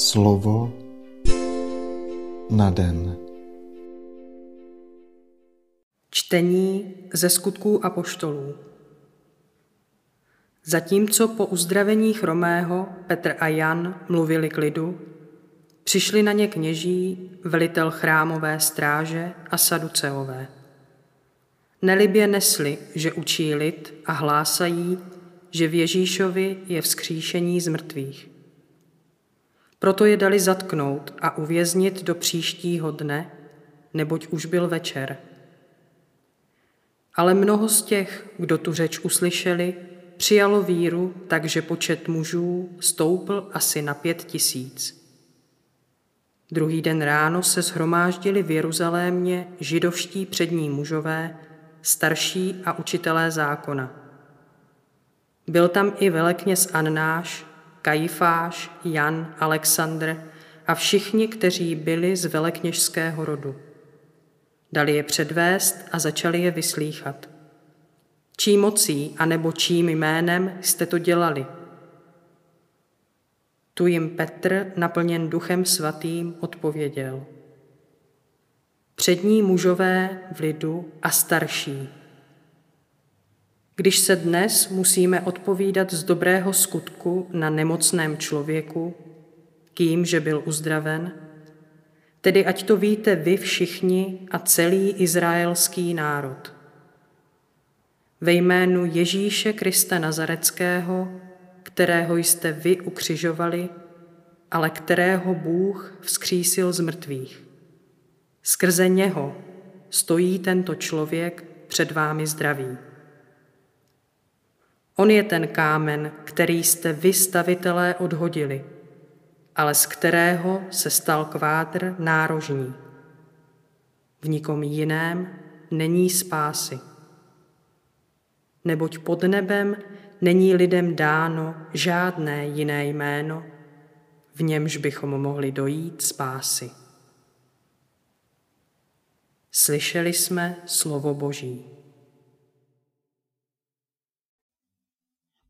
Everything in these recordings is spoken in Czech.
Slovo na den. Čtení ze skutků apoštolů. Zatímco po uzdravení chromého Petr a Jan mluvili k lidu, přišli na ně kněží, velitel chrámové stráže a saduceové. Nelibě nesli, že učí lid a hlásají, že v Ježíšovi je vzkříšení z mrtvých. Proto je dali zatknout a uvěznit do příštího dne, neboť už byl večer. Ale mnoho z těch, kdo tu řeč uslyšeli, přijalo víru, takže počet mužů stoupl asi na pět tisíc. Druhý den ráno se shromáždili v Jeruzalémě židovští přední mužové, starší a učitelé zákona. Byl tam i velekněz Annáš, Kajifáš, Jan, Alexandr a všichni, kteří byli z velekněžského rodu. Dali je předvést a začali je vyslíchat. Čí mocí anebo čím jménem jste to dělali? Tu jim Petr, naplněn duchem svatým, odpověděl. Přední mužové v lidu a starší, když se dnes musíme odpovídat z dobrého skutku na nemocném člověku, kým, že byl uzdraven, tedy ať to víte vy všichni a celý izraelský národ. Ve jménu Ježíše Krista Nazareckého, kterého jste vy ukřižovali, ale kterého Bůh vzkřísil z mrtvých. Skrze něho stojí tento člověk před vámi zdravý. On je ten kámen, který jste vy stavitelé odhodili, ale z kterého se stal kvádr nárožní. V nikom jiném není spásy. Neboť pod nebem není lidem dáno žádné jiné jméno, v němž bychom mohli dojít spásy. Slyšeli jsme slovo Boží.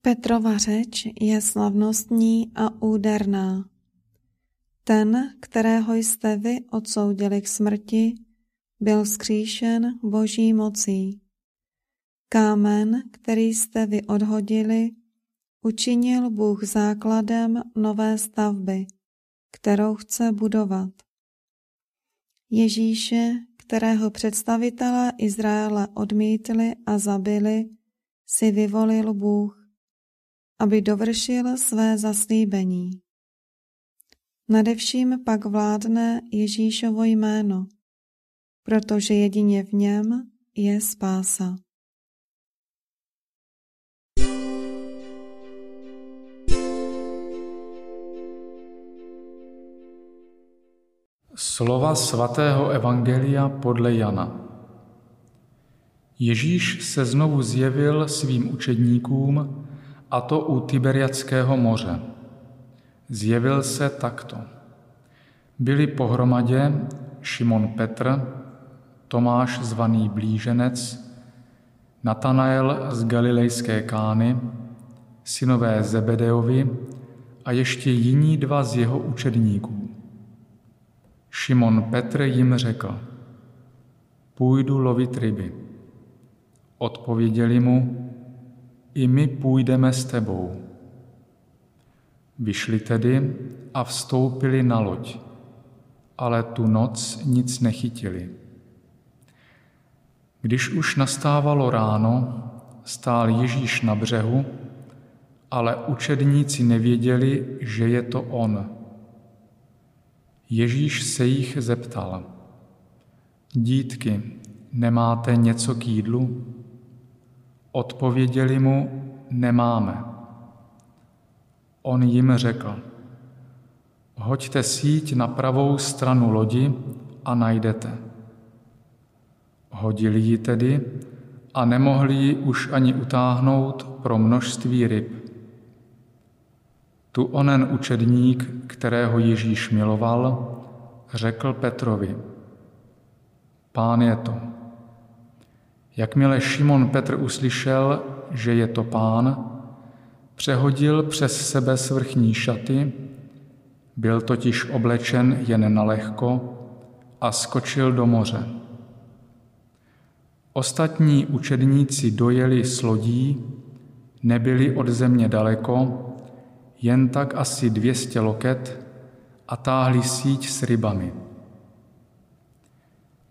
Petrova řeč je slavnostní a úderná. Ten, kterého jste vy odsoudili k smrti, byl skříšen boží mocí. Kámen, který jste vy odhodili, učinil Bůh základem nové stavby, kterou chce budovat. Ježíše, kterého představitelé Izraele odmítli a zabili, si vyvolil Bůh aby dovršil své zaslíbení. Nadevším pak vládne Ježíšovo jméno, protože jedině v něm je spása. Slova svatého Evangelia podle Jana. Ježíš se znovu zjevil svým učedníkům a to u Tiberiackého moře. Zjevil se takto. Byli pohromadě Šimon Petr, Tomáš zvaný Blíženec, Natanael z Galilejské Kány, synové Zebedeovi a ještě jiní dva z jeho učedníků. Šimon Petr jim řekl, půjdu lovit ryby. Odpověděli mu, i my půjdeme s tebou. Vyšli tedy a vstoupili na loď, ale tu noc nic nechytili. Když už nastávalo ráno, stál Ježíš na břehu, ale učedníci nevěděli, že je to on. Ježíš se jich zeptal, dítky, nemáte něco k jídlu? Odpověděli mu, nemáme. On jim řekl, hoďte síť na pravou stranu lodi a najdete. Hodili ji tedy a nemohli ji už ani utáhnout pro množství ryb. Tu onen učedník, kterého Ježíš miloval, řekl Petrovi, Pán je to. Jakmile Šimon Petr uslyšel, že je to pán, přehodil přes sebe svrchní šaty Byl totiž oblečen jen na lehko a skočil do moře. Ostatní učedníci dojeli s lodí, nebyli od země daleko, jen tak asi dvěstě loket a táhli síť s rybami.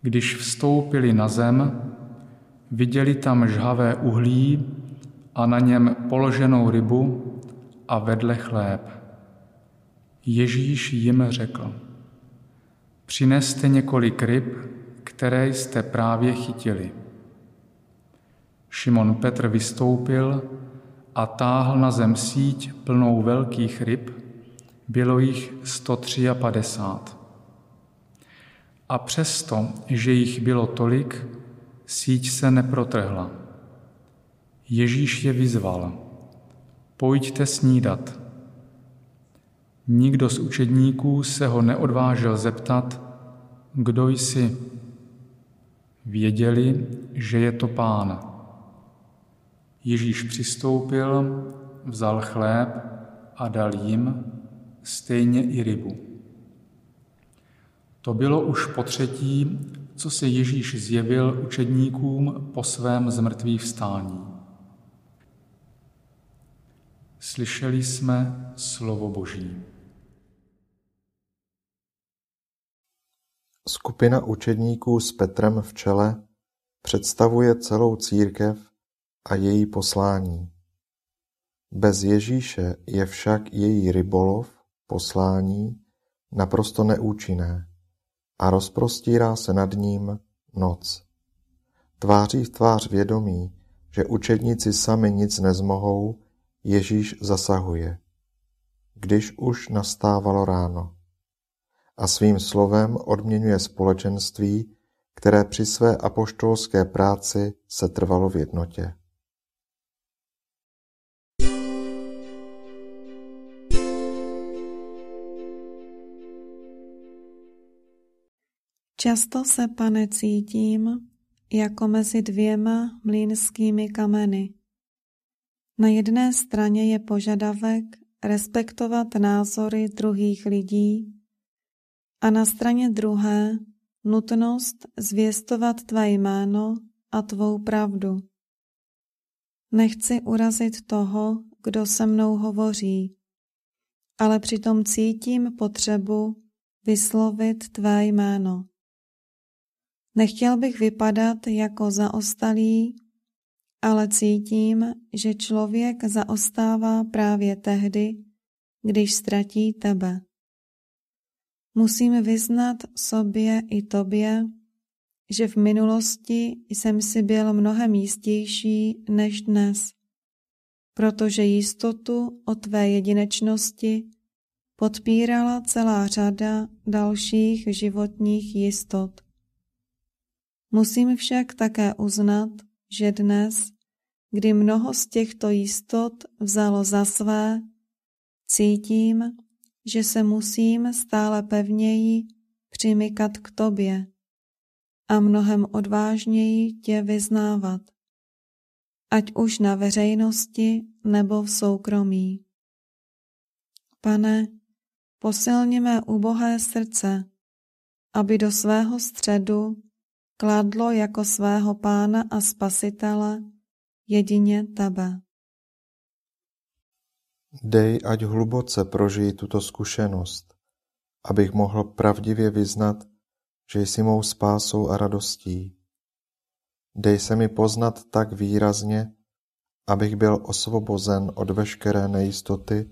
Když vstoupili na zem, viděli tam žhavé uhlí a na něm položenou rybu a vedle chléb. Ježíš jim řekl, přineste několik ryb, které jste právě chytili. Šimon Petr vystoupil a táhl na zem síť plnou velkých ryb, bylo jich 153. A přesto, že jich bylo tolik, síť se neprotrhla. Ježíš je vyzval, pojďte snídat. Nikdo z učedníků se ho neodvážil zeptat, kdo jsi. Věděli, že je to pán. Ježíš přistoupil, vzal chléb a dal jim, stejně i rybu. To bylo už po třetí, co se Ježíš zjevil učedníkům po svém zmrtvý vstání. Slyšeli jsme slovo Boží. Skupina učedníků s Petrem v čele představuje celou církev a její poslání. Bez Ježíše je však její rybolov, poslání, naprosto neúčinné a rozprostírá se nad ním noc. Tváří v tvář vědomí, že učedníci sami nic nezmohou, Ježíš zasahuje, když už nastávalo ráno. A svým slovem odměňuje společenství, které při své apoštolské práci se trvalo v jednotě. Často se, pane, cítím jako mezi dvěma mlýnskými kameny. Na jedné straně je požadavek respektovat názory druhých lidí a na straně druhé nutnost zvěstovat tvé jméno a tvou pravdu. Nechci urazit toho, kdo se mnou hovoří, ale přitom cítím potřebu vyslovit tvé jméno. Nechtěl bych vypadat jako zaostalý, ale cítím, že člověk zaostává právě tehdy, když ztratí tebe. Musím vyznat sobě i tobě, že v minulosti jsem si byl mnohem jistější než dnes, protože jistotu o tvé jedinečnosti podpírala celá řada dalších životních jistot. Musím však také uznat, že dnes, kdy mnoho z těchto jistot vzalo za své, cítím, že se musím stále pevněji přimykat k tobě a mnohem odvážněji tě vyznávat, ať už na veřejnosti nebo v soukromí. Pane, posilni mé ubohé srdce, aby do svého středu kladlo jako svého pána a spasitele jedině tebe. Dej, ať hluboce prožijí tuto zkušenost, abych mohl pravdivě vyznat, že jsi mou spásou a radostí. Dej se mi poznat tak výrazně, abych byl osvobozen od veškeré nejistoty,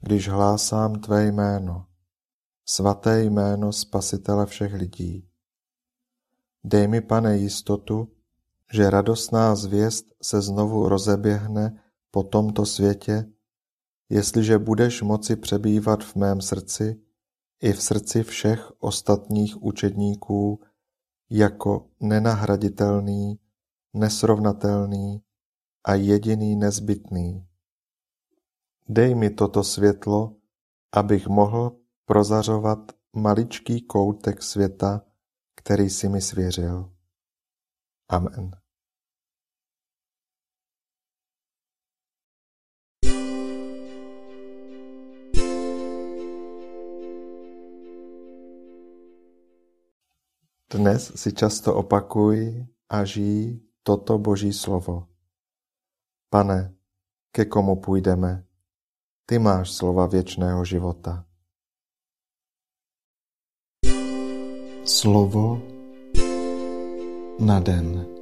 když hlásám Tvé jméno, svaté jméno Spasitele všech lidí. Dej mi, pane, jistotu, že radostná zvěst se znovu rozeběhne po tomto světě, jestliže budeš moci přebývat v mém srdci i v srdci všech ostatních učedníků jako nenahraditelný, nesrovnatelný a jediný nezbytný. Dej mi toto světlo, abych mohl prozařovat maličký koutek světa, který jsi mi svěřil. Amen. Dnes si často opakuj a žij toto Boží slovo. Pane, ke komu půjdeme? Ty máš slova věčného života. Slovo na den.